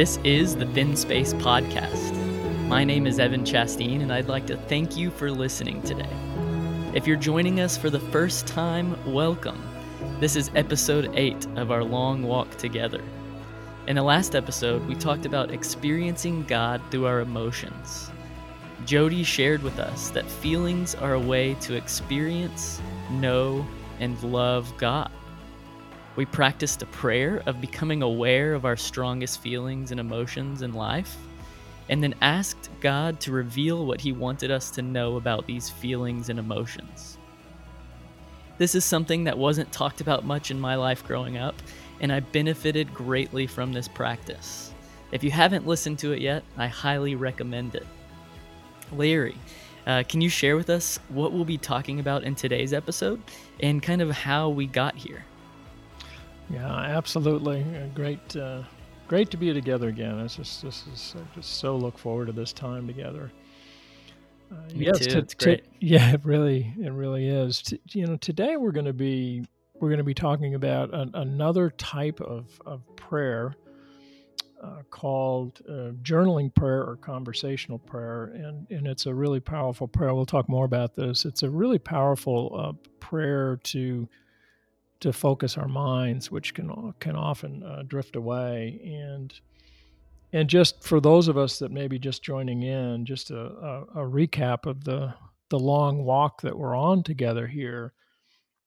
This is the Thin Space Podcast. My name is Evan Chasteen, and I'd like to thank you for listening today. If you're joining us for the first time, welcome. This is episode 8 of our long walk together. In the last episode, we talked about experiencing God through our emotions. Jody shared with us that feelings are a way to experience, know, and love God. We practiced a prayer of becoming aware of our strongest feelings and emotions in life, and then asked God to reveal what He wanted us to know about these feelings and emotions. This is something that wasn't talked about much in my life growing up, and I benefited greatly from this practice. If you haven't listened to it yet, I highly recommend it. Larry, uh, can you share with us what we'll be talking about in today's episode and kind of how we got here? Yeah, absolutely. Uh, great, uh, great to be together again. It's just, this is I just so look forward to this time together. Uh, Me yes, too. it's great. yeah, it really, it really is. T- you know, today we're going to be we're going to be talking about an, another type of of prayer uh, called uh, journaling prayer or conversational prayer, and and it's a really powerful prayer. We'll talk more about this. It's a really powerful uh, prayer to to focus our minds, which can can often uh, drift away. And and just for those of us that may be just joining in, just a, a, a recap of the the long walk that we're on together here.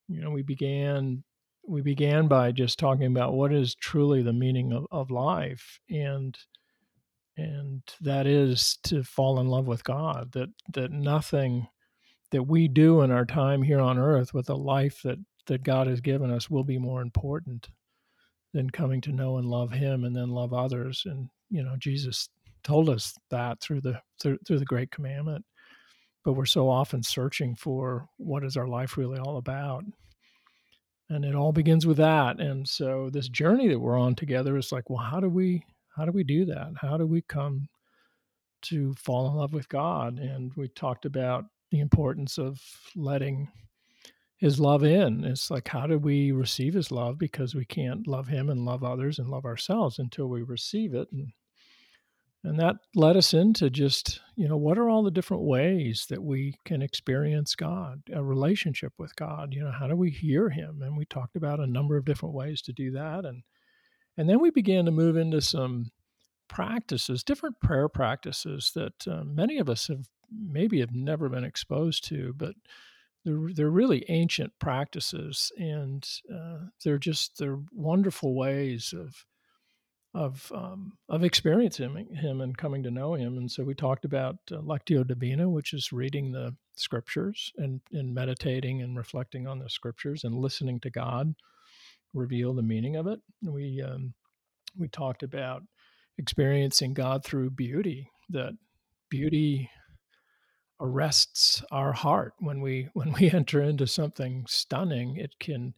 You know, we began we began by just talking about what is truly the meaning of, of life and and that is to fall in love with God that that nothing that we do in our time here on earth with a life that that God has given us will be more important than coming to know and love Him and then love others. And you know, Jesus told us that through the through, through the Great Commandment. But we're so often searching for what is our life really all about. And it all begins with that. And so this journey that we're on together is like, well, how do we how do we do that? How do we come to fall in love with God? And we talked about the importance of letting his love in. It's like, how do we receive his love? Because we can't love him and love others and love ourselves until we receive it. And, and that led us into just, you know, what are all the different ways that we can experience God, a relationship with God? You know, how do we hear him? And we talked about a number of different ways to do that. And, and then we began to move into some practices, different prayer practices that uh, many of us have maybe have never been exposed to, but they're they're really ancient practices, and uh, they're just they're wonderful ways of of um, of experiencing him and coming to know him. And so we talked about uh, lectio divina, which is reading the scriptures and and meditating and reflecting on the scriptures and listening to God reveal the meaning of it. We um, we talked about experiencing God through beauty. That beauty arrests our heart when we when we enter into something stunning it can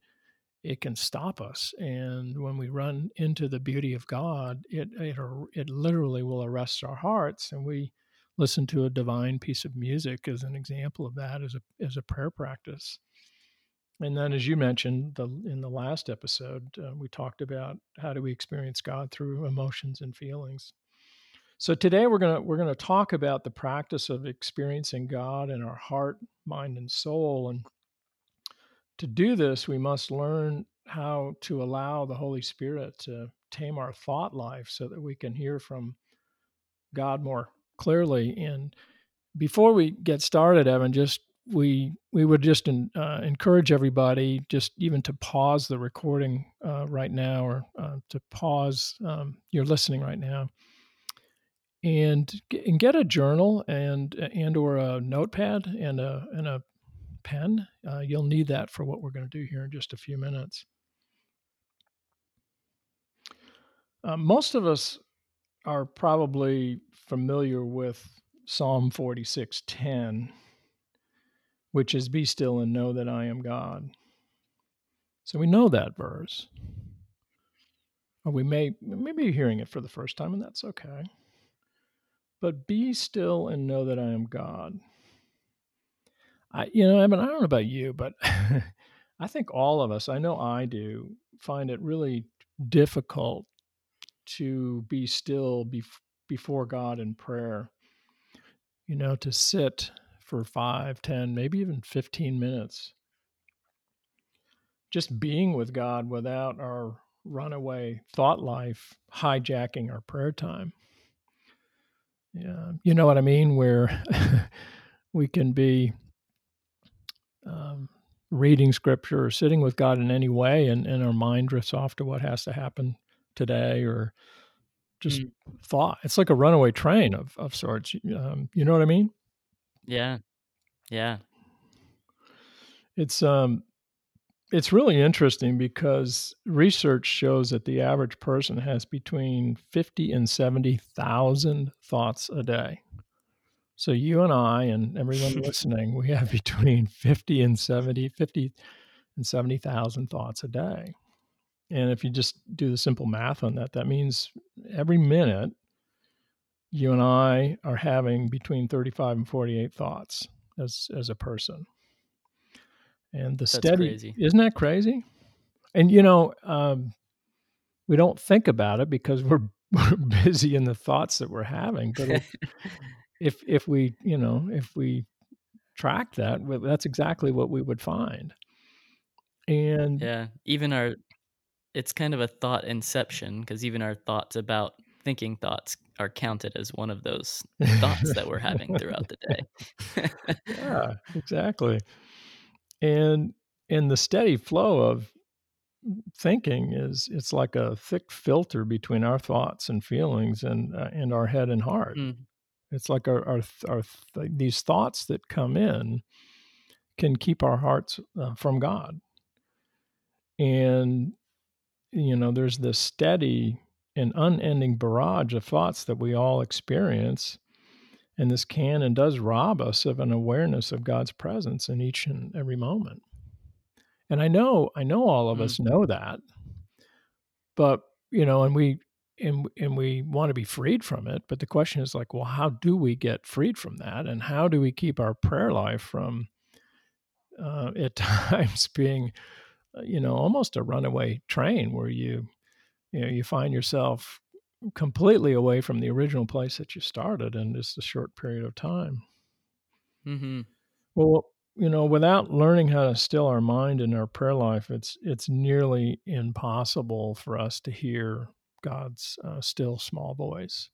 it can stop us. And when we run into the beauty of god it it, it literally will arrest our hearts. And we listen to a divine piece of music as an example of that as a as a prayer practice. And then as you mentioned the in the last episode uh, we talked about how do we experience god through emotions and feelings so today we're going to we're going to talk about the practice of experiencing God in our heart, mind and soul and to do this we must learn how to allow the Holy Spirit to tame our thought life so that we can hear from God more clearly and before we get started Evan just we we would just in, uh, encourage everybody just even to pause the recording uh, right now or uh, to pause um, you're listening right now and and get a journal and and or a notepad and a and a pen. Uh, you'll need that for what we're going to do here in just a few minutes. Uh, most of us are probably familiar with Psalm 46:10, which is "Be still and know that I am God." So we know that verse. Or we may maybe hearing it for the first time, and that's okay. But be still and know that I am God. I, you know, I mean, I don't know about you, but I think all of us, I know I do, find it really difficult to be still bef- before God in prayer. You know, to sit for five, ten, maybe even 15 minutes. Just being with God without our runaway thought life hijacking our prayer time. Yeah, you know what I mean? Where we can be um, reading scripture or sitting with God in any way, and, and our mind drifts off to what has to happen today or just mm. thought. It's like a runaway train of, of sorts. Um, you know what I mean? Yeah. Yeah. It's um it's really interesting because research shows that the average person has between 50 and 70,000 thoughts a day. So you and I and everyone listening, we have between 50 and 70, 50 and 70,000 thoughts a day. And if you just do the simple math on that, that means every minute you and I are having between 35 and 48 thoughts as as a person. And the That's steady crazy. isn't that crazy? And you know, um, we don't think about it because we're, we're busy in the thoughts that we're having. But if, if if we you know if we track that, that's exactly what we would find. And yeah, even our it's kind of a thought inception because even our thoughts about thinking thoughts are counted as one of those thoughts that we're having throughout the day. yeah, exactly. And and the steady flow of thinking is it's like a thick filter between our thoughts and feelings and uh, and our head and heart. Mm. It's like our our, our these thoughts that come in can keep our hearts uh, from God. And you know, there's this steady and unending barrage of thoughts that we all experience. And this can and does rob us of an awareness of God's presence in each and every moment. And I know, I know all of mm. us know that. But, you know, and we and and we want to be freed from it, but the question is like, well, how do we get freed from that? And how do we keep our prayer life from uh, at times being uh, you know almost a runaway train where you you know you find yourself completely away from the original place that you started in just a short period of time. Mm-hmm. well you know without learning how to still our mind in our prayer life it's it's nearly impossible for us to hear god's uh, still small voice.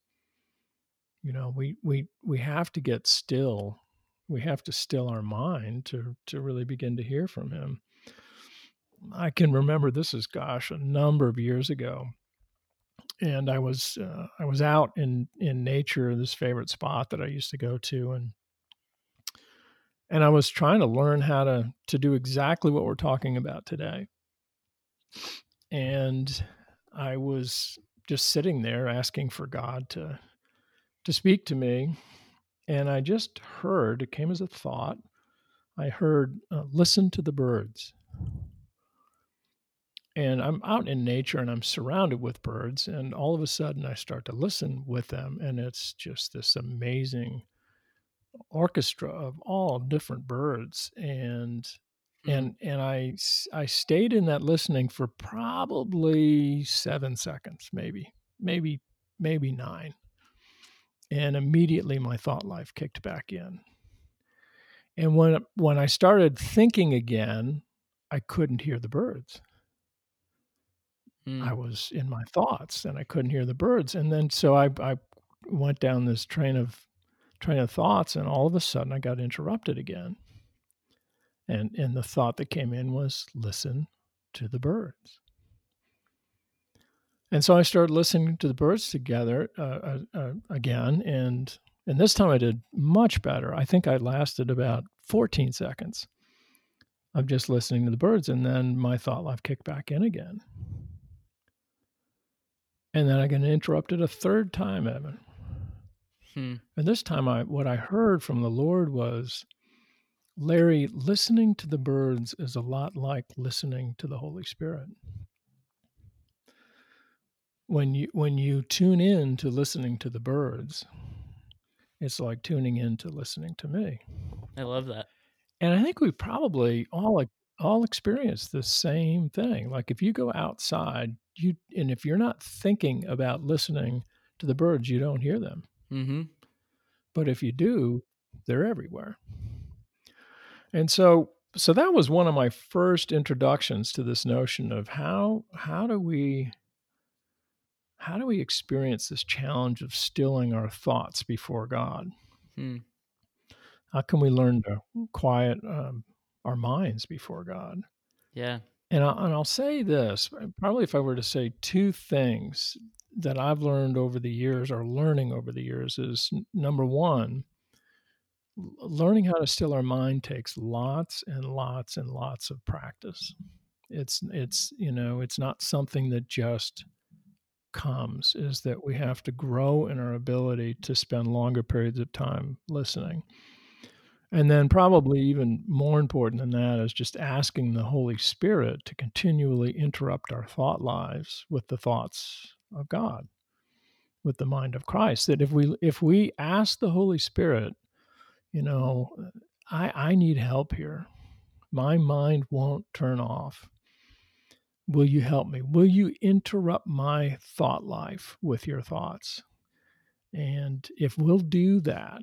You know we we we have to get still. We have to still our mind to to really begin to hear from him. I can remember this is gosh a number of years ago, and I was uh, I was out in in nature, this favorite spot that I used to go to, and and I was trying to learn how to to do exactly what we're talking about today, and I was just sitting there asking for God to to speak to me, and I just heard it came as a thought. I heard, uh, "Listen to the birds." And I'm out in nature and I'm surrounded with birds, and all of a sudden I start to listen with them, and it's just this amazing orchestra of all different birds, and mm-hmm. and and I I stayed in that listening for probably seven seconds, maybe maybe maybe nine, and immediately my thought life kicked back in. And when when I started thinking again, I couldn't hear the birds Mm. I was in my thoughts and I couldn't hear the birds. And then so I, I went down this train of train of thoughts and all of a sudden I got interrupted again. And and the thought that came in was listen to the birds. And so I started listening to the birds together uh, uh, uh, again, and and this time I did much better. I think I lasted about 14 seconds of just listening to the birds, and then my thought life kicked back in again. And then I get interrupted a third time, Evan. Hmm. And this time, I what I heard from the Lord was, Larry, listening to the birds is a lot like listening to the Holy Spirit. When you when you tune in to listening to the birds, it's like tuning in to listening to me. I love that. And I think we probably all all experience the same thing. Like if you go outside, you and if you're not thinking about listening to the birds, you don't hear them. Mm-hmm. But if you do, they're everywhere. And so so that was one of my first introductions to this notion of how how do we how do we experience this challenge of stilling our thoughts before God? Hmm. How can we learn to quiet um, our minds before God? Yeah. And, I, and I'll say this uh, probably if I were to say two things that I've learned over the years or learning over the years is number one, learning how to still our mind takes lots and lots and lots of practice. It's it's you know it's not something that just comes. Is that we have to grow in our ability to spend longer periods of time listening. And then, probably even more important than that, is just asking the Holy Spirit to continually interrupt our thought lives with the thoughts of God, with the mind of Christ. That if we if we ask the Holy Spirit you know, I, I need help here. My mind won't turn off. Will you help me? Will you interrupt my thought life with your thoughts? And if we'll do that,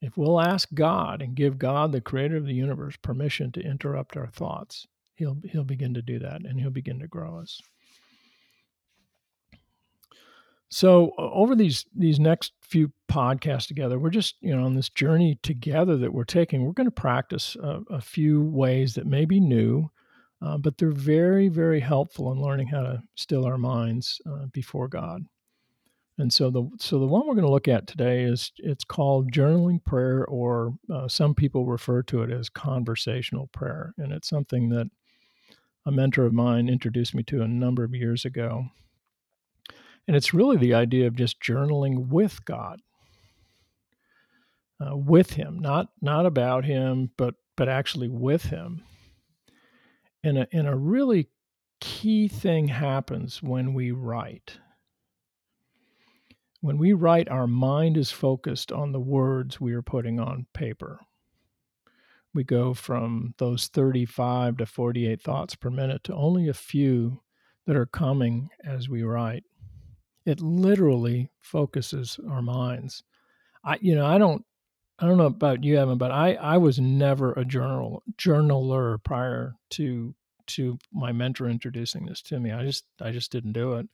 if we'll ask God and give God, the creator of the universe, permission to interrupt our thoughts, he'll he'll begin to do that and he'll begin to grow us. So over these these next few podcasts together, we're just you know on this journey together that we're taking. We're going to practice a, a, few ways that may be new, uh, but they're very very helpful in learning how to still our minds uh, before God. And so the so the one we're going to look at today is it's called journaling prayer, or uh, some people refer to it as conversational prayer, and it's something that a mentor of mine introduced me to a number of years ago. And it's really the idea of just journaling with God, uh, with Him, not not about Him, but but actually with Him. And a, and a really key thing happens when we write. When we write, our mind is focused on the words we are putting on paper. We go from those 35 to 48 thoughts per minute to only a few that are coming as we write it literally focuses our minds. I, you know, I don't, I don't know about you, Evan, but I, I was never a journal journaler prior to to my mentor introducing this to me. I just, I just didn't do it.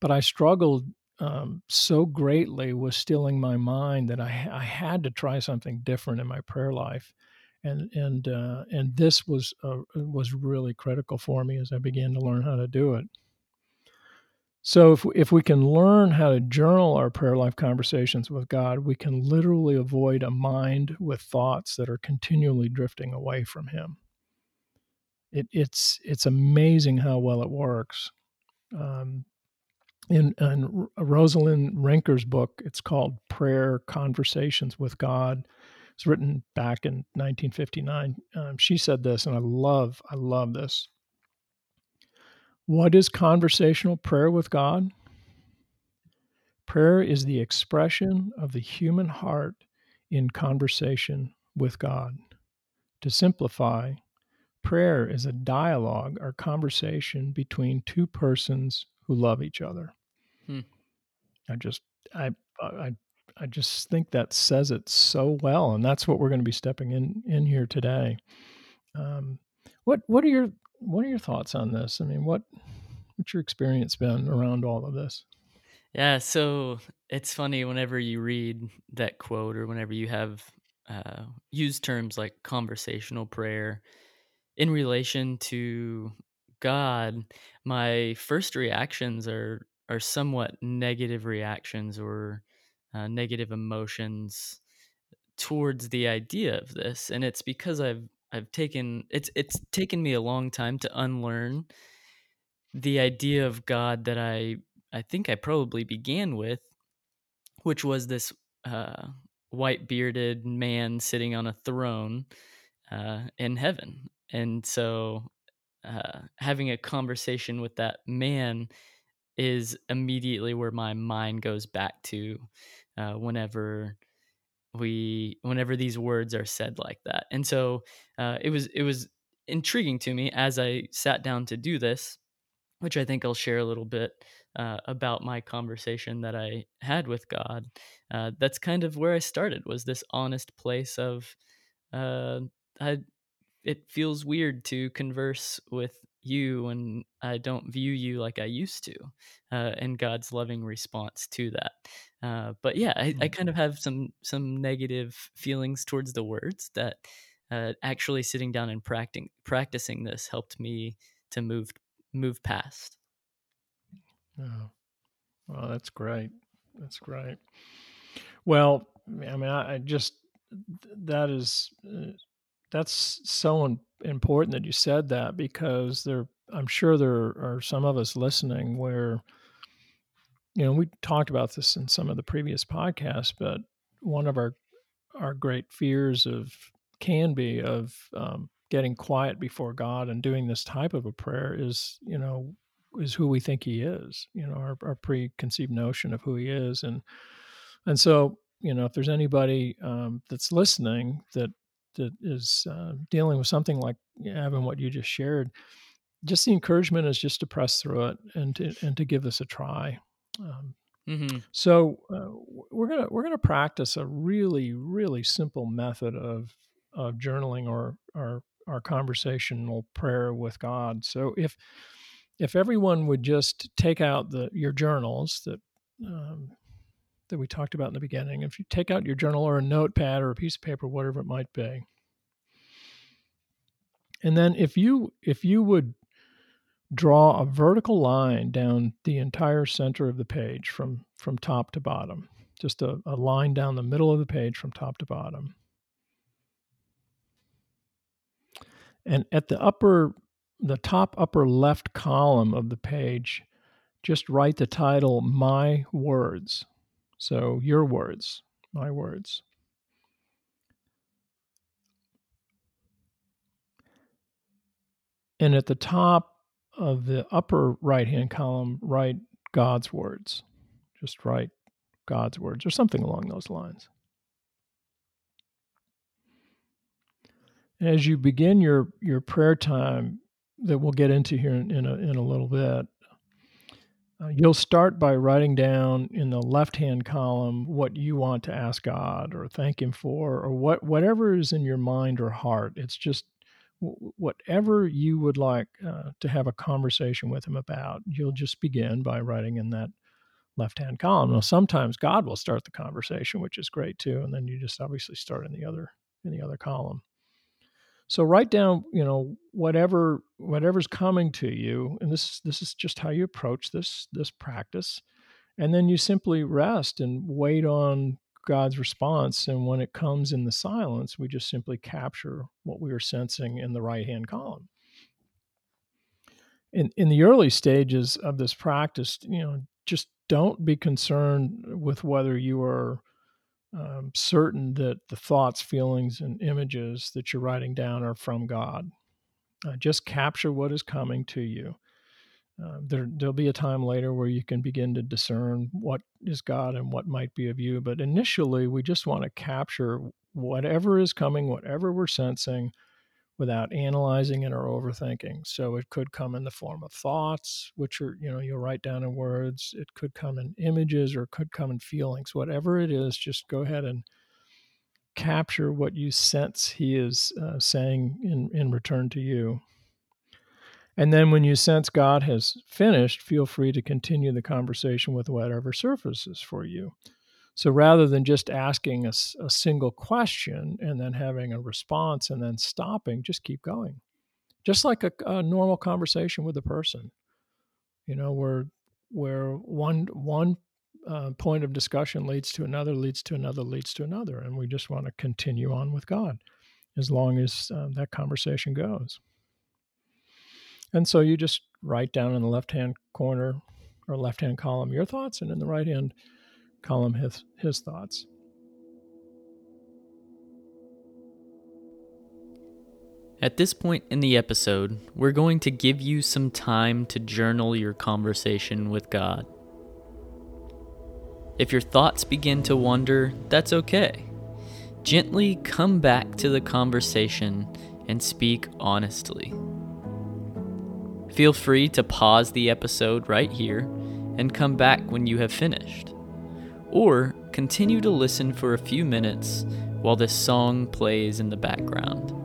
But I struggled um, so greatly with stilling my mind that I, I had to try something different in my prayer life, and and uh, and this was uh, was really critical for me as I began to learn how to do it. So if if we can learn how to journal our prayer life conversations with God, we can literally avoid a mind with thoughts that are continually drifting away from Him. It, it's it's amazing how well it works. Um, in, in Rosalind Rinker's book, it's called Prayer Conversations with God. It's written back in 1959. Um, she said this, and I love I love this. What is conversational prayer with God? Prayer is the expression of the human heart in conversation with God. To simplify, prayer is a dialogue or conversation between two persons who love each other. Hmm. I just I I I just think that says it so well, and that's what we're going to be stepping in in here today. Um, what what are your what are your thoughts on this? I mean, what what's your experience been around all of this? Yeah, so it's funny whenever you read that quote or whenever you have uh, used terms like conversational prayer in relation to God, my first reactions are are somewhat negative reactions or uh, negative emotions towards the idea of this, and it's because I've I've taken it's it's taken me a long time to unlearn the idea of God that I I think I probably began with, which was this uh, white bearded man sitting on a throne uh, in heaven, and so uh, having a conversation with that man is immediately where my mind goes back to uh, whenever we whenever these words are said like that. And so uh, it was it was intriguing to me as I sat down to do this, which I think I'll share a little bit uh, about my conversation that I had with God. Uh, that's kind of where I started was this honest place of uh, I. It feels weird to converse with you and I don't view you like I used to, uh, and God's loving response to that. Uh, but yeah, I, I, mm. kind of have some some negative feelings towards the words that uh, actually sitting down and practicing practicing this helped me to move move past. Oh, well, that's great. That's great. Well, I mean, I, I just that is uh, that's so important that you said that because there, I'm sure there are some of us listening where, you know, we talked about this in some of the previous podcasts, but one of our our great fears of can be of um, getting quiet before God and doing this type of a prayer is, you know, is who we think He is. You know, our, our preconceived notion of who He is, and and so you know, if there's anybody um, that's listening that that is uh, dealing with something like having what you just shared, just the encouragement is just to press through it and to and to give this a try. Um, mm-hmm. So uh, we're gonna we're gonna practice a really really simple method of of journaling or our our conversational prayer with God. So if if everyone would just take out the your journals that um, that we talked about in the beginning. If you take out your journal or a notepad or a piece of paper, whatever it might be, and then if you if you would draw a vertical line down the entire center of the page from from top to bottom, just a, a line down the middle of the page from top to bottom. And at the upper the top upper left column of the page, just write the title My Words. So your words, my words. And at the top of the upper right hand column, write God's words. Just write God's words or something along those lines. As you begin your, your prayer time that we'll get into here in, in, a, in a little bit, uh, you'll start by writing down in the left hand column what you want to ask God or thank Him for, or what whatever is in your mind or heart. It's just whatever you would like uh, to have a conversation with Him about. You'll just begin by writing in that left hand column. Now, sometimes God will start the conversation, which is great too, and then you just obviously start in the other in the other column. So write down, you know, whatever whatever's coming to you, and this this is just how you approach this this practice, and then you simply rest and wait on God's response. And when it comes in the silence, we just simply capture what we are sensing in the right hand column. In in the early stages of this practice, you know, just don't be concerned with whether you are um, certain that the thoughts, feelings, and images that you're writing down are from God. Uh, just capture what is coming to you. Uh, there, there'll be a time later where you can begin to discern what is God and what might be of you. But initially, we just want to capture whatever is coming, whatever we're sensing, without analyzing it or overthinking. So it could come in the form of thoughts, which are, you know, you'll write down in words. It could come in images or it could come in feelings. Whatever it is, just go ahead and capture what you sense he is uh, saying in, in return to you. And then when you sense God has finished, feel free to continue the conversation with whatever surfaces for you. So rather than just asking a, a, single question and then having a response and then stopping, just keep going. Just like a, a normal conversation with a person, you know, where where one one uh, point of discussion leads to another, leads to another, leads to another, and we just want to continue on with God as long as uh, that conversation goes. And so you just write down in the left hand corner or left hand column your thoughts, and in the right hand column his, his thoughts. At this point in the episode, we're going to give you some time to journal your conversation with God. If your thoughts begin to wander, that's okay. gently come back to the conversation and speak honestly. Feel free to pause the episode right here and come back when you have finished. Or continue to listen for a few minutes while this song plays in the background.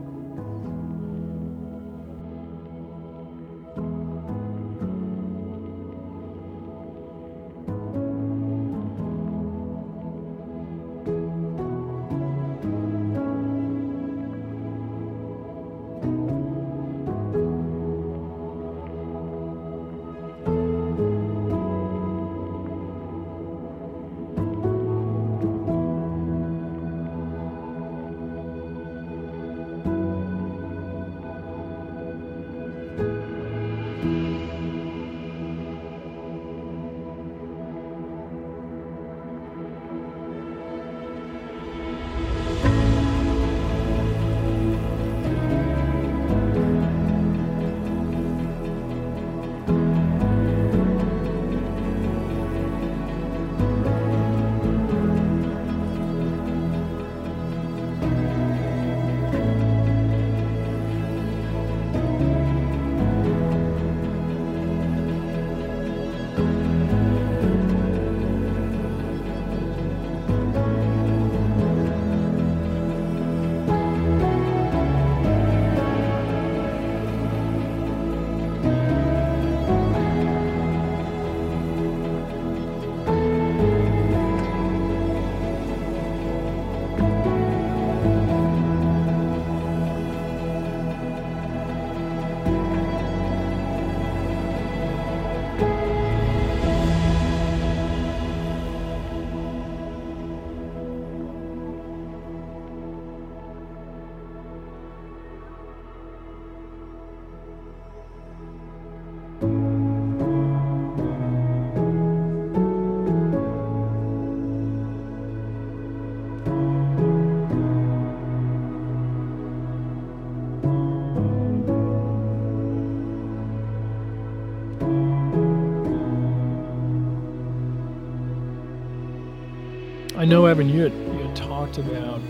Know, Evan, you had, you had talked about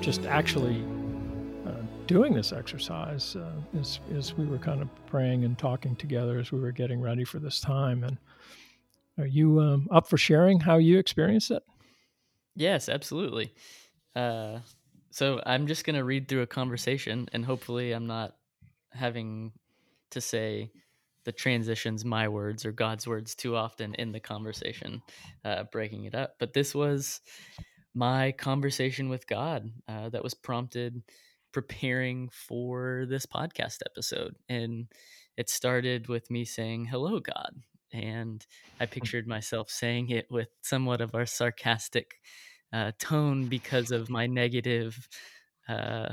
just actually uh, doing this exercise uh, as, as we were kind of praying and talking together as we were getting ready for this time. And are you um, up for sharing how you experienced it? Yes, absolutely. Uh, so I'm just going to read through a conversation, and hopefully, I'm not having to say the transitions my words or God's words too often in the conversation, uh, breaking it up. But this was my conversation with God uh, that was prompted preparing for this podcast episode. And it started with me saying, Hello, God. And I pictured myself saying it with somewhat of a sarcastic uh, tone because of my negative uh,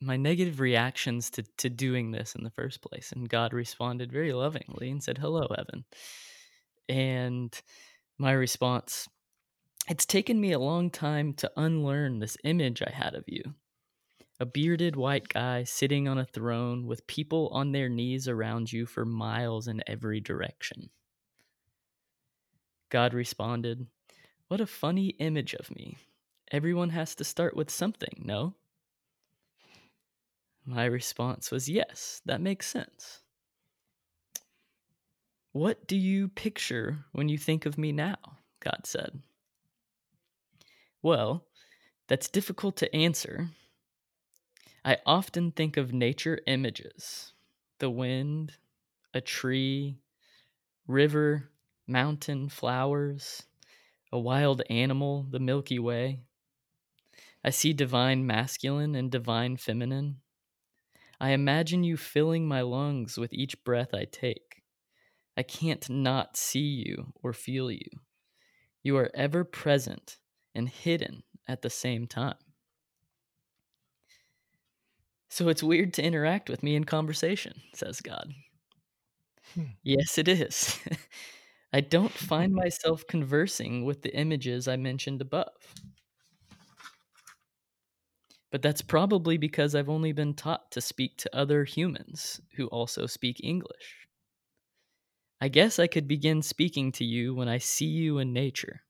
my negative reactions to to doing this in the first place and god responded very lovingly and said hello evan. And my response it's taken me a long time to unlearn this image i had of you. A bearded white guy sitting on a throne with people on their knees around you for miles in every direction. God responded what a funny image of me. Everyone has to start with something no my response was, Yes, that makes sense. What do you picture when you think of me now? God said. Well, that's difficult to answer. I often think of nature images the wind, a tree, river, mountain, flowers, a wild animal, the Milky Way. I see divine masculine and divine feminine. I imagine you filling my lungs with each breath I take. I can't not see you or feel you. You are ever present and hidden at the same time. So it's weird to interact with me in conversation, says God. Hmm. Yes, it is. I don't find myself conversing with the images I mentioned above. But that's probably because I've only been taught to speak to other humans who also speak English. I guess I could begin speaking to you when I see you in nature.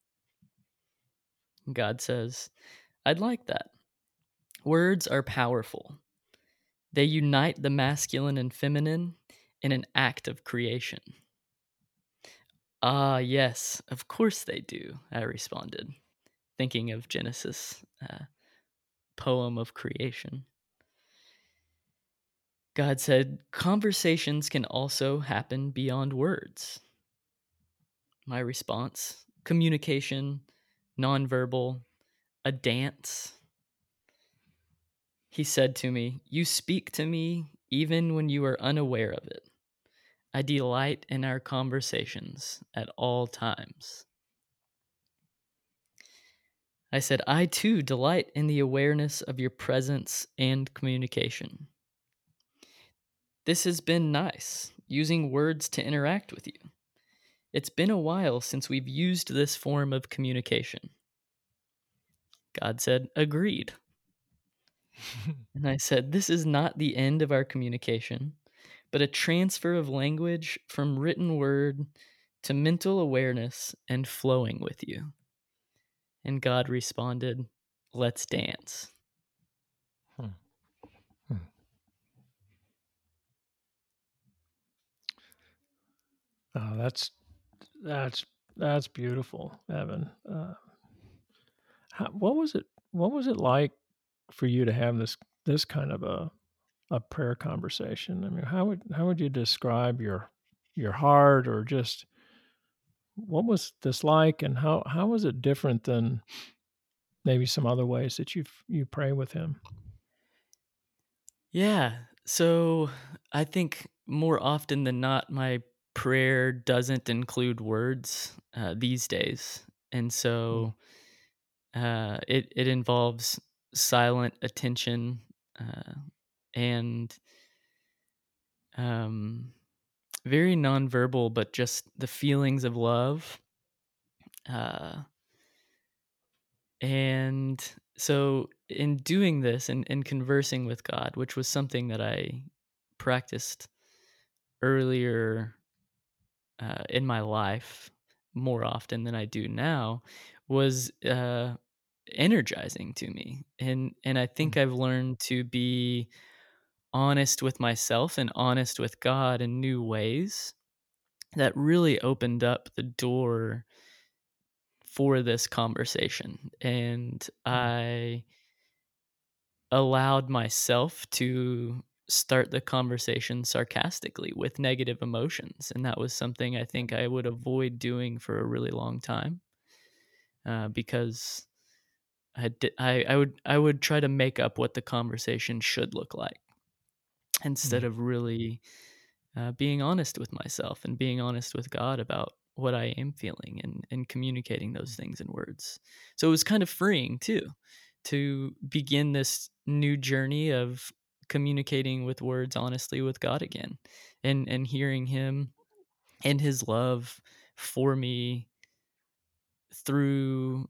God says, I'd like that. Words are powerful. They unite the masculine and feminine in an act of creation. Ah, yes, of course they do, I responded, thinking of Genesis, uh, poem of creation. God said, conversations can also happen beyond words. My response communication, nonverbal, a dance. He said to me, You speak to me even when you are unaware of it. I delight in our conversations at all times. I said, I too delight in the awareness of your presence and communication. This has been nice, using words to interact with you. It's been a while since we've used this form of communication. God said, Agreed. and I said, This is not the end of our communication, but a transfer of language from written word to mental awareness and flowing with you. And God responded, Let's dance. Hmm. Oh, that's that's that's beautiful, Evan. Uh, how, what was it? What was it like for you to have this this kind of a a prayer conversation? I mean, how would how would you describe your your heart, or just what was this like, and how how was it different than maybe some other ways that you you pray with Him? Yeah. So I think more often than not, my prayer doesn't include words uh, these days, and so mm. uh, it it involves silent attention uh, and um, very nonverbal, but just the feelings of love. Uh, and so, in doing this and, and conversing with God, which was something that I practiced earlier uh, in my life more often than I do now was uh, energizing to me, and and I think mm-hmm. I've learned to be honest with myself and honest with God in new ways that really opened up the door for this conversation, and mm-hmm. I allowed myself to start the conversation sarcastically with negative emotions. And that was something I think I would avoid doing for a really long time uh, because I, I, I, would, I would try to make up what the conversation should look like instead mm-hmm. of really uh, being honest with myself and being honest with God about what I am feeling and, and communicating those mm. things in words. So it was kind of freeing too to begin this new journey of communicating with words honestly with God again and and hearing him and his love for me through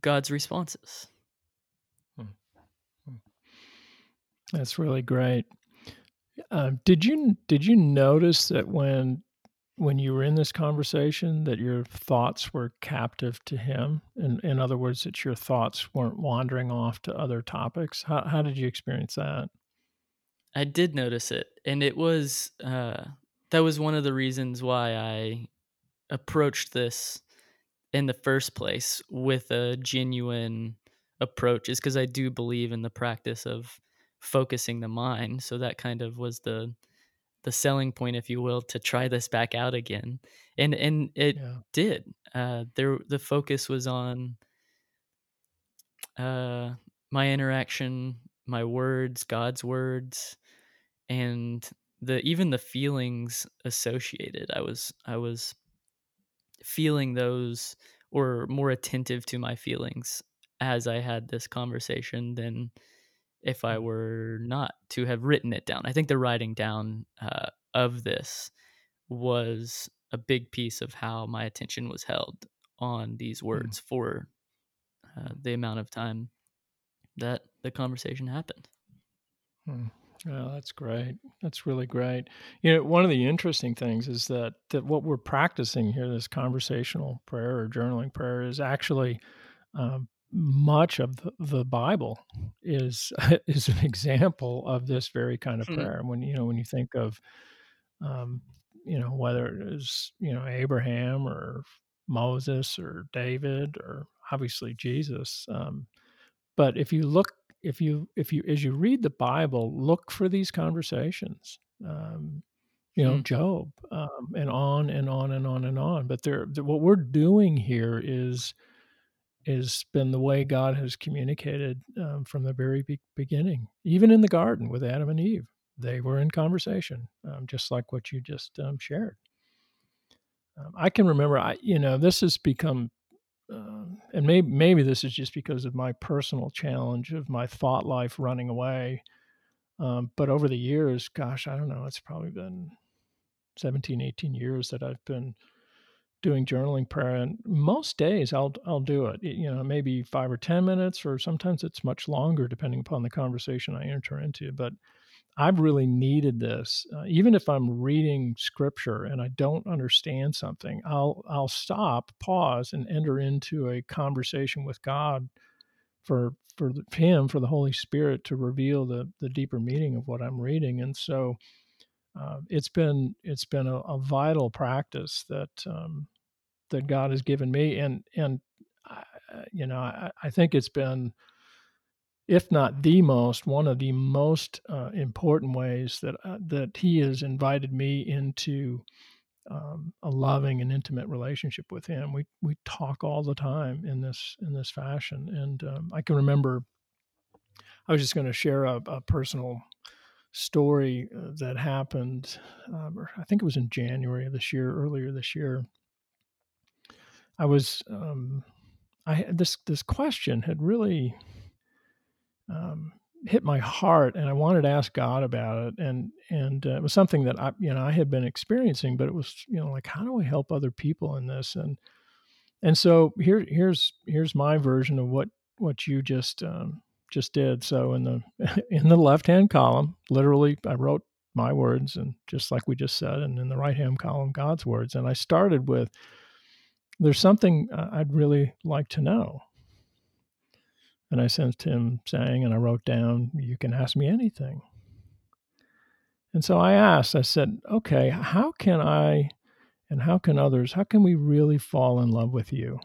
God's responses. Hmm. Hmm. That's really great. Uh, did you did you notice that when when you were in this conversation that your thoughts were captive to him? In, in other words that your thoughts weren't wandering off to other topics? How, how did you experience that? I did notice it and it was uh, that was one of the reasons why i approached this in the first place with a genuine approach is because i do believe in the practice of focusing the mind so that kind of was the the selling point, if you will, to try this back out again. And and it yeah. did. Uh, there the focus was on uh, my interaction, my words, God's words, and the even the feelings associated. I was I was feeling those or more attentive to my feelings as I had this conversation than if I mm. were not to have written it down. I think the writing down uh, of this was a big piece of how my attention was held on these hmm. words mm. for uh, the amount of time that the conversation happened. Mm. Oh, that's great. That's really great. You know, one of the interesting things is that that what we're practicing here, this conversational prayer or journaling prayer, is actually um, much of the, Bible is is an example of this very kind of Mhm. prayer. When you know when you think of um, you know whether it is you know Abraham or Moses or David or obviously Jesus, um, but if you look if you if you as you read the Bible, look for these conversations. Um, you know Hmm. Job, um, and on and on and on and on. But there, what we're doing here is has been the way God has communicated um, from the very be- beginning, even in the garden with Adam and Eve. They were in conversation, um, just like what you just um, shared. Um, I can remember, I you know, this has become, um, and maybe maybe this is just because of my personal challenge of my thought life running away. Um, but over the years, gosh, I don't know, it's probably been 17, 18 years that I've been doing journaling prayer and most days I'll I'll do it. You know, maybe 5 or 10 minutes or sometimes it's much longer depending upon the conversation I enter into, but I've really needed this. Uh, even if I'm reading scripture and I don't understand something, I'll I'll stop, pause and enter into a conversation with God for for him for the Holy Spirit to reveal the the deeper meaning of what I'm reading and so uh, it's been it's been a, a vital practice that um, that God has given me, and and I, you know I, I, think it's been, if not the most, one of the most uh, important ways that uh, that He has invited me into um, a loving and intimate relationship with Him. We we talk all the time in this in this fashion, and um, I can remember. I was just going to share a, a personal story uh, that happened. Um, I think it was in January of this year, earlier this year. I was um, I this this question had really um, hit my heart, and I wanted to ask God about it, and and uh, it was something that I you know I had been experiencing, but it was you know like how do I help other people in this, and and so here here's here's my version of what what you just um, just did. So in the in the left hand column, literally, I wrote my words, and just like we just said, and in the right hand column, God's words, and I started with there's something I'd really like to know. And I sent him saying, and I wrote down, You can ask me anything. And so I asked, I said, Okay, how can I and how can others, how can we really fall in love with you?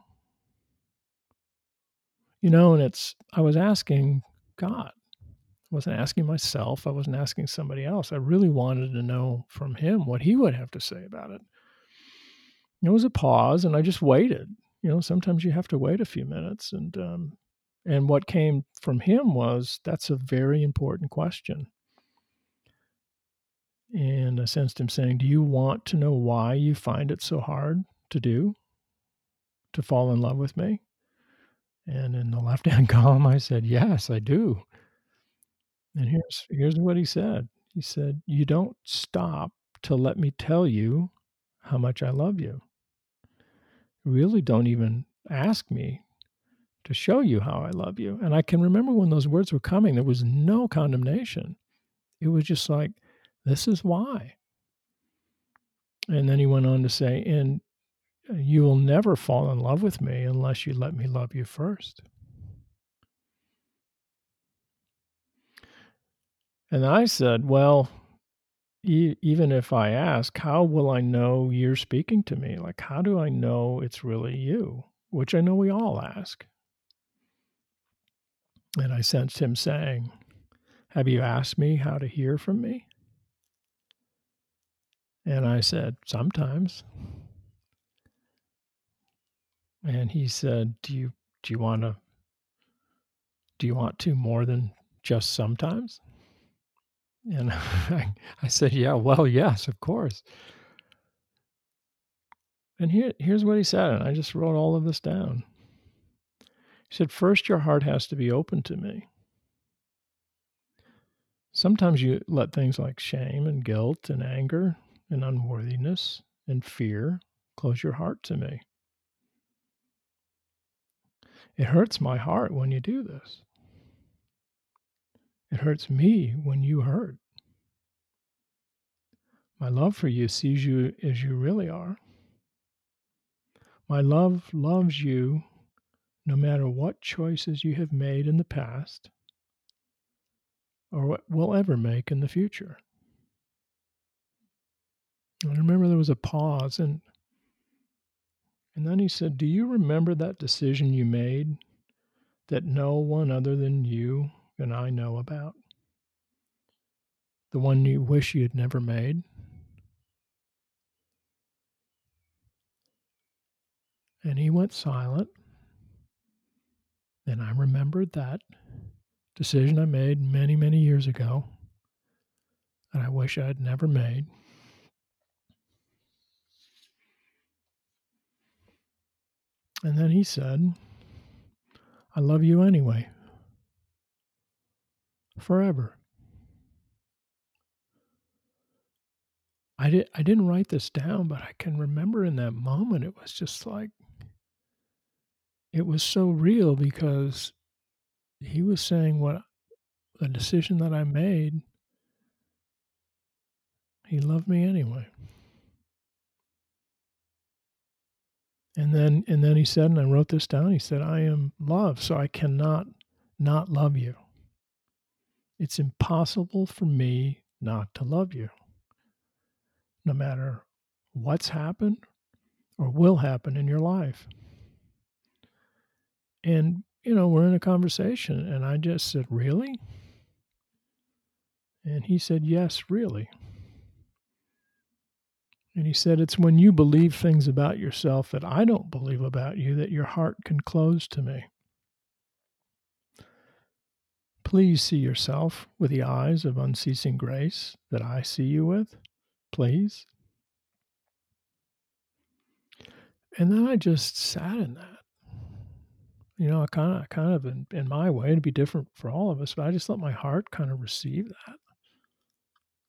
You know, and it's, I was asking God. I wasn't asking myself. I wasn't asking somebody else. I really wanted to know from him what he would have to say about it. It was a pause, and I just waited. You know, sometimes you have to wait a few minutes, and um, and what came from him was that's a very important question. And I sensed him saying, Do you want to know why you find it so hard to do? To fall in love with me? And in the left hand column, I said, Yes, I do. And here's here's what he said. He said, You don't stop to let me tell you how much I love you. Really don't even ask me to show you how I love you. And I can remember when those words were coming, there was no condemnation. It was just like, this is why. And then he went on to say, and you will never fall in love with me unless you let me love you first. And I said, well, e- even if I ask, how will I know you're speaking to me? Like, how do I know it's really you? Which I know we all ask. And I sensed him saying, Have you asked me how to hear from me? And I said, Sometimes. And he said, Do you do you want to do you want to more than just sometimes? And I, I said, Yeah, well, yes, of course. And here, here's what he said, and I just wrote all of this down. He said, First, your heart has to be open to me. Sometimes you let things like shame and guilt and anger and unworthiness and fear close your heart to me. It hurts my heart when you do this. It hurts me when you hurt. My love for you sees you as you really are. My love loves you no matter what choices you have made in the past or what will ever make in the future. I remember there was a pause and and then he said, "Do you remember that decision you made that no one other than you and I know about? The one you wish you had never made?" And he went silent. And I remembered that decision I made many, many years ago that I wish I had never made. And then he said, I love you anyway. Forever. I, did, I didn't write this down, but I can remember in that moment, it was just like, it was so real because he was saying what the decision that I made, he loved me anyway. And then and then he said, and I wrote this down, he said, I am love, so I cannot not love you. It's impossible for me not to love you. No matter what's happened or will happen in your life. And, you know, we're in a conversation, and I just said, Really? And he said, Yes, really. And he said, It's when you believe things about yourself that I don't believe about you that your heart can close to me. Please see yourself with the eyes of unceasing grace that I see you with. Please. And then I just sat in that you know, I kind of, kind of in, in my way, to be different for all of us, but I just let my heart kind of receive that.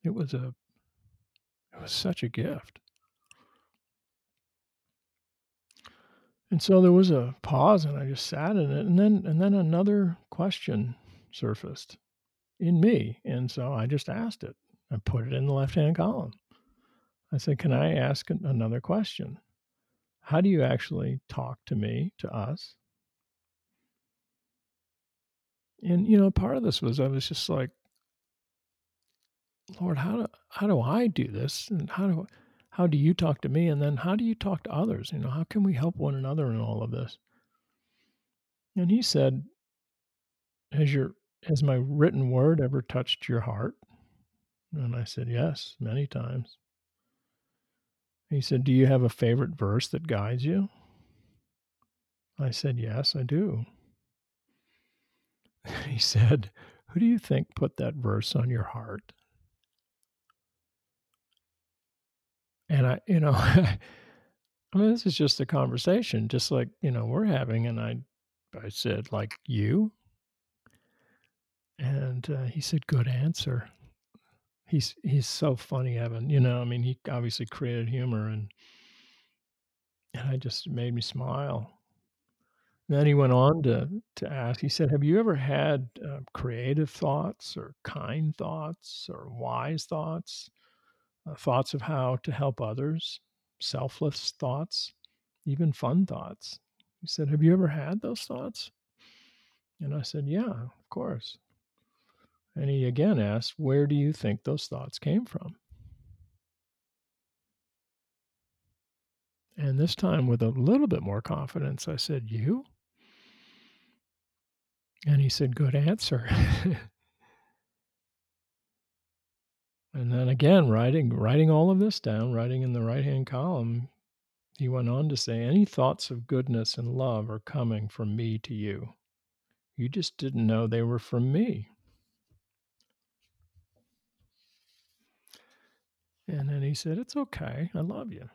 It was a, it was such a gift. And so there was a pause, and I just sat in it, and then, and then another question surfaced in me, and so I just asked it. I put it in the left-hand column. I said, "Can I ask another question? How do you actually talk to me, to us, and you know, part of this was I was just like, Lord, how do how do I do this? And how do how do you talk to me? And then how do you talk to others? You know, how can we help one another in all of this? And he said, Has your has my written word ever touched your heart? And I said, Yes, many times. He said, Do you have a favorite verse that guides you? I said, Yes, I do. He said, Who do you think put that verse on your heart? And I, you know, I mean, this is just a conversation, just like, you know, we're having. And I, I said, like you? And uh, he said, good answer. He's, he's so funny, Evan. You know, I mean, he obviously created humor and, and I just made me smile then he went on to to ask, he said, "Have you ever had, uh, creative thoughts or kind thoughts or wise thoughts, uh, thoughts of how to help others, selfless thoughts, even fun thoughts?" He said, "Have you ever had those thoughts?" And I said, "Yeah, of course." And he again asked, "Where do you think those thoughts came from?" And this time with a little bit more confidence, I said, "You?" And he said, Good answer. and then again, writing writing all of this down, writing in the right hand column, he went on to say, Any thoughts of goodness and love are coming from me to you. You just didn't know they were from me. And then he said, It's okay. I love you.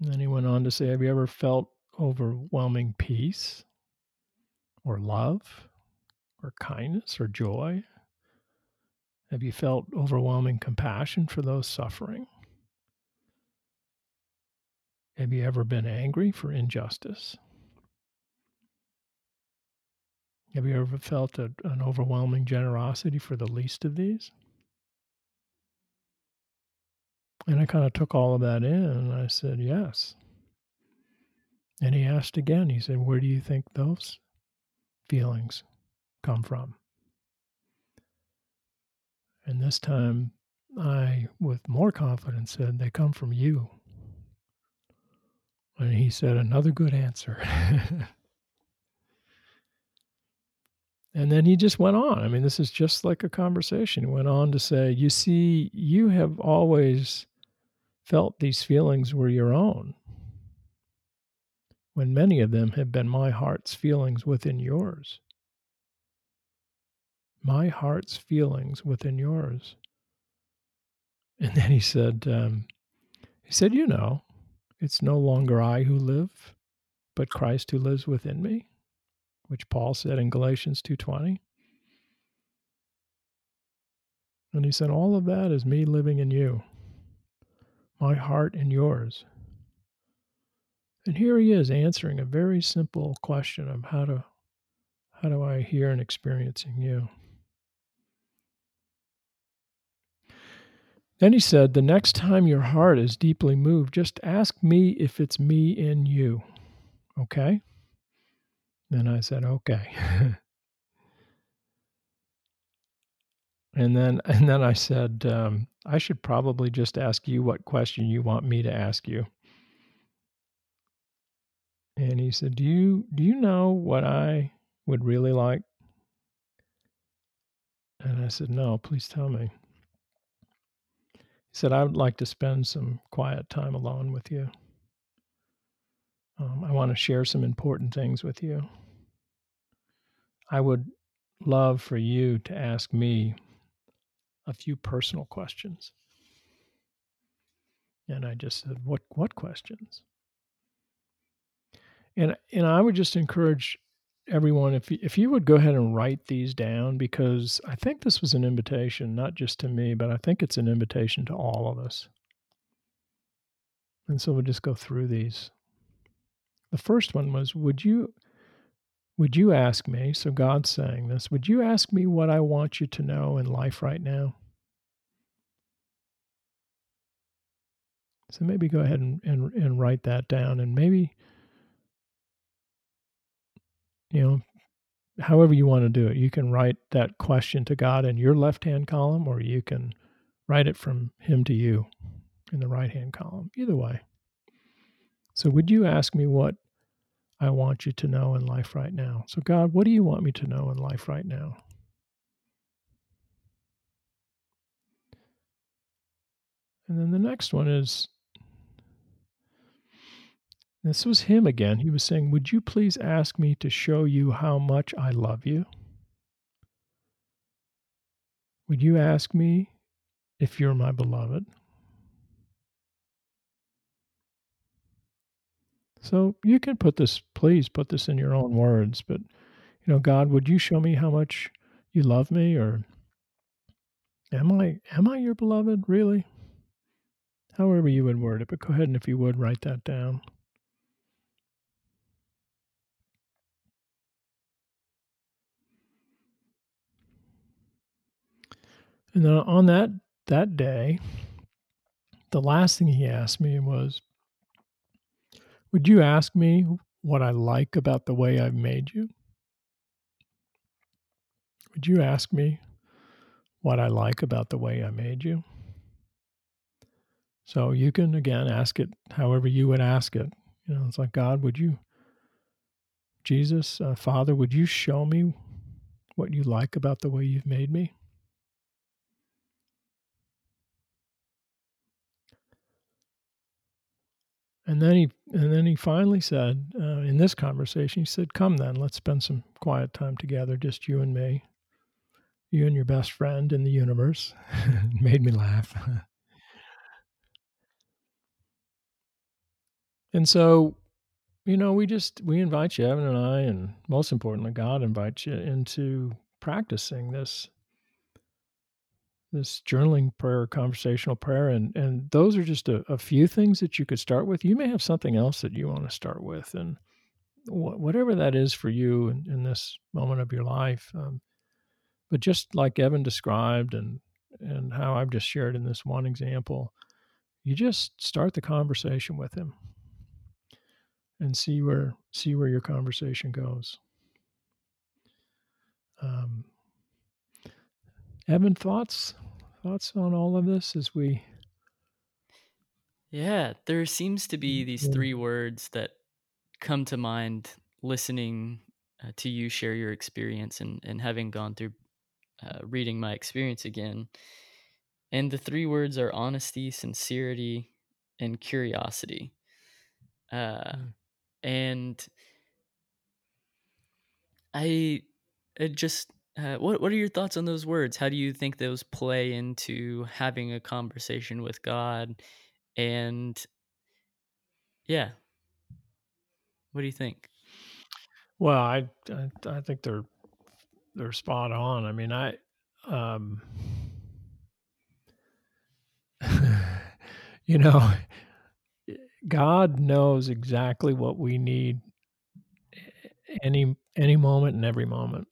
And then he went on to say, Have you ever felt overwhelming peace? or love or kindness or joy? Have you felt overwhelming compassion for those suffering? Have you ever been angry for injustice? Have you ever felt a, an overwhelming generosity for the least of these? And I kind of took all of that in and I said, yes. And he asked again, he said, Where do you think those feelings come from? And this time I, with more confidence, said, They come from you. And he said, Another good answer. and then he just went on. I mean, this is just like a conversation. He went on to say, You see, you have always felt these feelings were your own when many of them have been my heart's feelings within yours. My heart's feelings within yours. And then he said, um, he said, you know, it's no longer I who live, but Christ who lives within me, which Paul said in Galatians 2:20. And he said, all of that is me living in you, my heart in yours. And here he is answering a very simple question of how to how do I hear and experiencing you? Then he said, The next time your heart is deeply moved, just ask me if it's me in you. Okay? Then I said, Okay. and then and then I said, um, I should probably just ask you what question you want me to ask you. And he said, "Do you do you know what I would really like?" And I said, "No, please tell me." He said, "I would like to spend some quiet time alone with you. Um, I want to share some important things with you. I would love for you to ask me a few personal questions." And I just said, "What what questions?" And and I would just encourage everyone if you, if you would go ahead and write these down because I think this was an invitation not just to me but I think it's an invitation to all of us. And so we'll just go through these. The first one was would you would you ask me so God's saying this would you ask me what I want you to know in life right now? So maybe go ahead and, and, and write that down and maybe you know, however you want to do it. You can write that question to God in your left hand column, or you can write it from Him to you in the right hand column. Either way. So, would you ask me what I want you to know in life right now? So, God, what do you want me to know in life right now? And then the next one is this was him again. He was saying, Would you please ask me to show you how much I love you? Would you ask me if you're my beloved? So you can put this, please put this in your own words, but you know, God, would you show me how much you love me or am I am I your beloved really? However you would word it, but go ahead and if you would write that down. And then on that that day, the last thing he asked me was, "Would you ask me what I like about the way I've made you?" Would you ask me what I like about the way I made you? So you can again ask it however you would ask it. You know, it's like God, would you, Jesus, uh, Father, would you show me what you like about the way you've made me? And then he and then he finally said uh, in this conversation, he said, "Come then, let's spend some quiet time together, just you and me, you and your best friend in the universe." Made me laugh. and so, you know, we just we invite you, Evan and I, and most importantly, God invites you into practicing this this journaling prayer, conversational prayer, and and those are just a, a, few things that you could start with. You may have something else that you want to start with, and wh- whatever that is for you in, in this moment of your life. Um, but just like Evan described, and and how I've just shared in this one example, you just start the conversation with him, and see where see where your conversation goes. Um, Evan, thoughts thoughts on all of this as we Yeah, there seems to be these three words that come to mind listening uh, to you share your experience and, and having gone through uh, reading my experience again. And the three words are honesty, sincerity, and curiosity. Uh, Mm. and I it just uh, what what are your thoughts on those words? How do you think those play into having a conversation with God? And yeah, what do you think? well, I, I I think they're they're spot on. I mean, I um you know, God knows exactly what we need any any moment and every moment.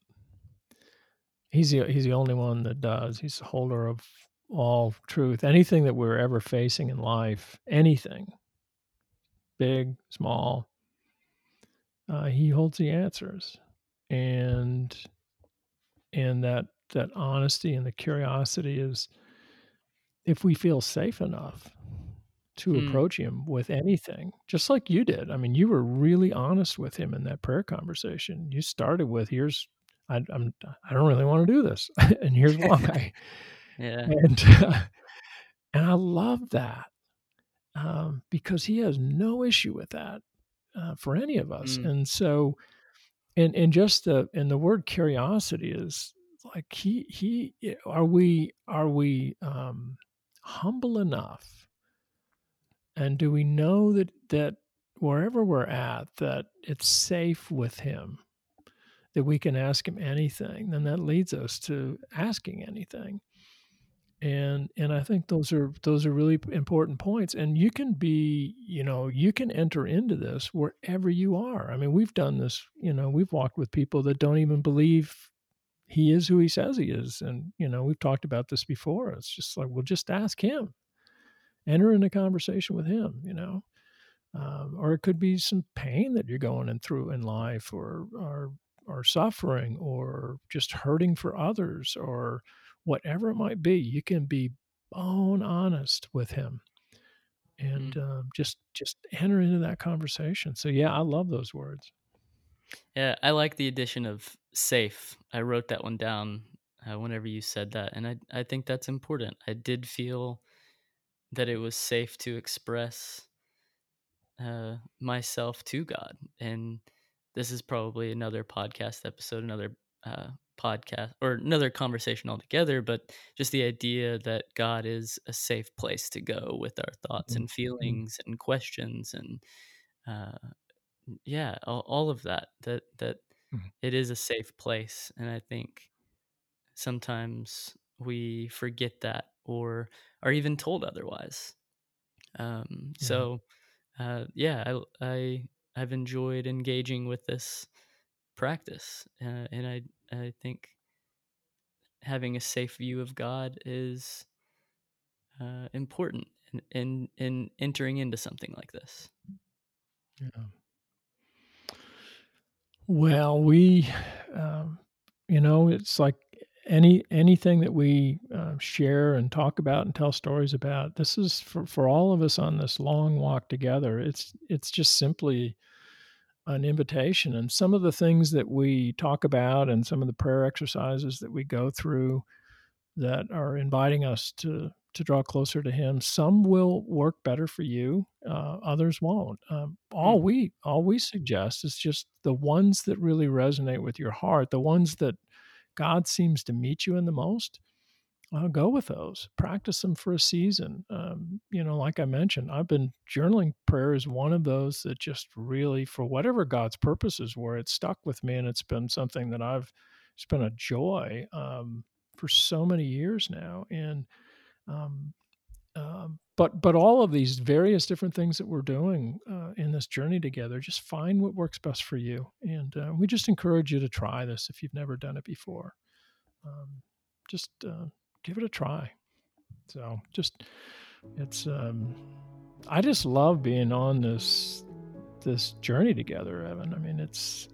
He's the he's the only one that does. He's the holder of all truth. Anything that we're ever facing in life, anything, big, small, uh, he holds the answers, and and that that honesty and the curiosity is if we feel safe enough to Hmm. approach him with anything, just like you did. I mean, you were really honest with him in that prayer conversation. You started with, "Here's, I, I'm, I don't really want to do this, and here's why." Yeah. and uh, and I love that um, because he has no issue with that uh, for any of us. Mm. And so, and and just the and the word curiosity is like he he are we are we um, humble enough, and do we know that that wherever we're at that it's safe with him that we can ask him anything then that leads us to asking anything. And and i think those are those are really important points and you can be you know you can enter into this wherever you are. I mean we've done this you know we've walked with people that don't even believe he is who he says he is and you know we've talked about this before. It's just like well just ask him. Enter in a conversation with him you know? Um, or it could be some pain that you're going in through in life or or or suffering or just hurting for others or whatever it might be you can be bone honest with him and Mm. um, just just enter into that conversation so yeah i love those words Yeah, I like the addition of safe. I wrote that one down uh, whenever you said that, and I I think that's important. I did feel that it was safe to express uh, myself to God, and this is probably another podcast episode, another uh, podcast, or another conversation altogether. But just the idea that God is a safe place to go with our thoughts and Mhm. feelings and questions and uh, yeah, all, all of that. That that Mhm. it is a safe place, and I think sometimes we forget that or are even told otherwise. Um, yeah so uh, yeah, I, I I've enjoyed engaging with this practice, uh, and I I think having a safe view of God is uh, important in, in in entering into something like this. yeah well we um, you know it's like any anything that we uh, share and talk about and tell stories about this is for, for all of us on this long walk together. It's it's just simply an invitation. And some of the things that we talk about and some of the prayer exercises that we go through that are inviting us to to draw closer to him some will work better for you uh, others won't. Um, all Mm, we all we suggest is just the ones that really resonate with your heart the ones that god seems to meet you in the most go with those. Practice them for a season. Um, you know like i mentioned i've been journaling prayer is one of those that just really for whatever god's purposes were it stuck with me and it's been something that i've it's been a joy um, for so many years now. And um, um, but but all of these various different things that we're doing uh, in this journey together just find what works best for you. And uh, we just encourage you to try this if you've never done it before. Um, just uh, give it a try. So just it's um, i just love being on this this journey together, Evan. I mean, it's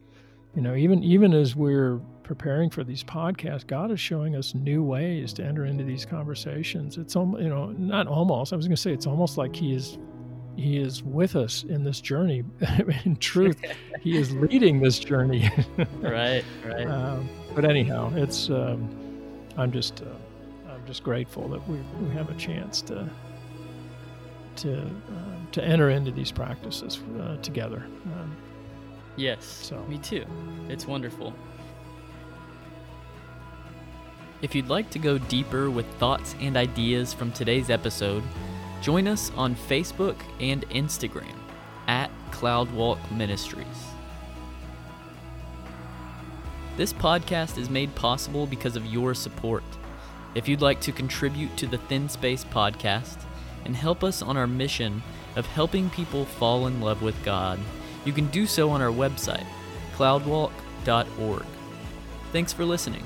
you know, even even as we're preparing for these podcasts, God is showing us new ways to enter into these conversations. It's almost, you know, not almost. I was going to say it's almost like He is He is with us in this journey. in truth, He is leading this journey. right, right. Um, but anyhow, it's um, I'm just uh, I'm just grateful that we we have a chance to to uh, to enter into these practices uh, together. Um, yes, so. me too. It's wonderful. If you'd like to go deeper with thoughts and ideas from today's episode, join us on Facebook and Instagram at Cloudwalk Ministries. This podcast is made possible because of your support. If you'd like to contribute to the Thin Space podcast and help us on our mission of helping people fall in love with God, you can do so on our website, cloudwalk.org. Thanks for listening.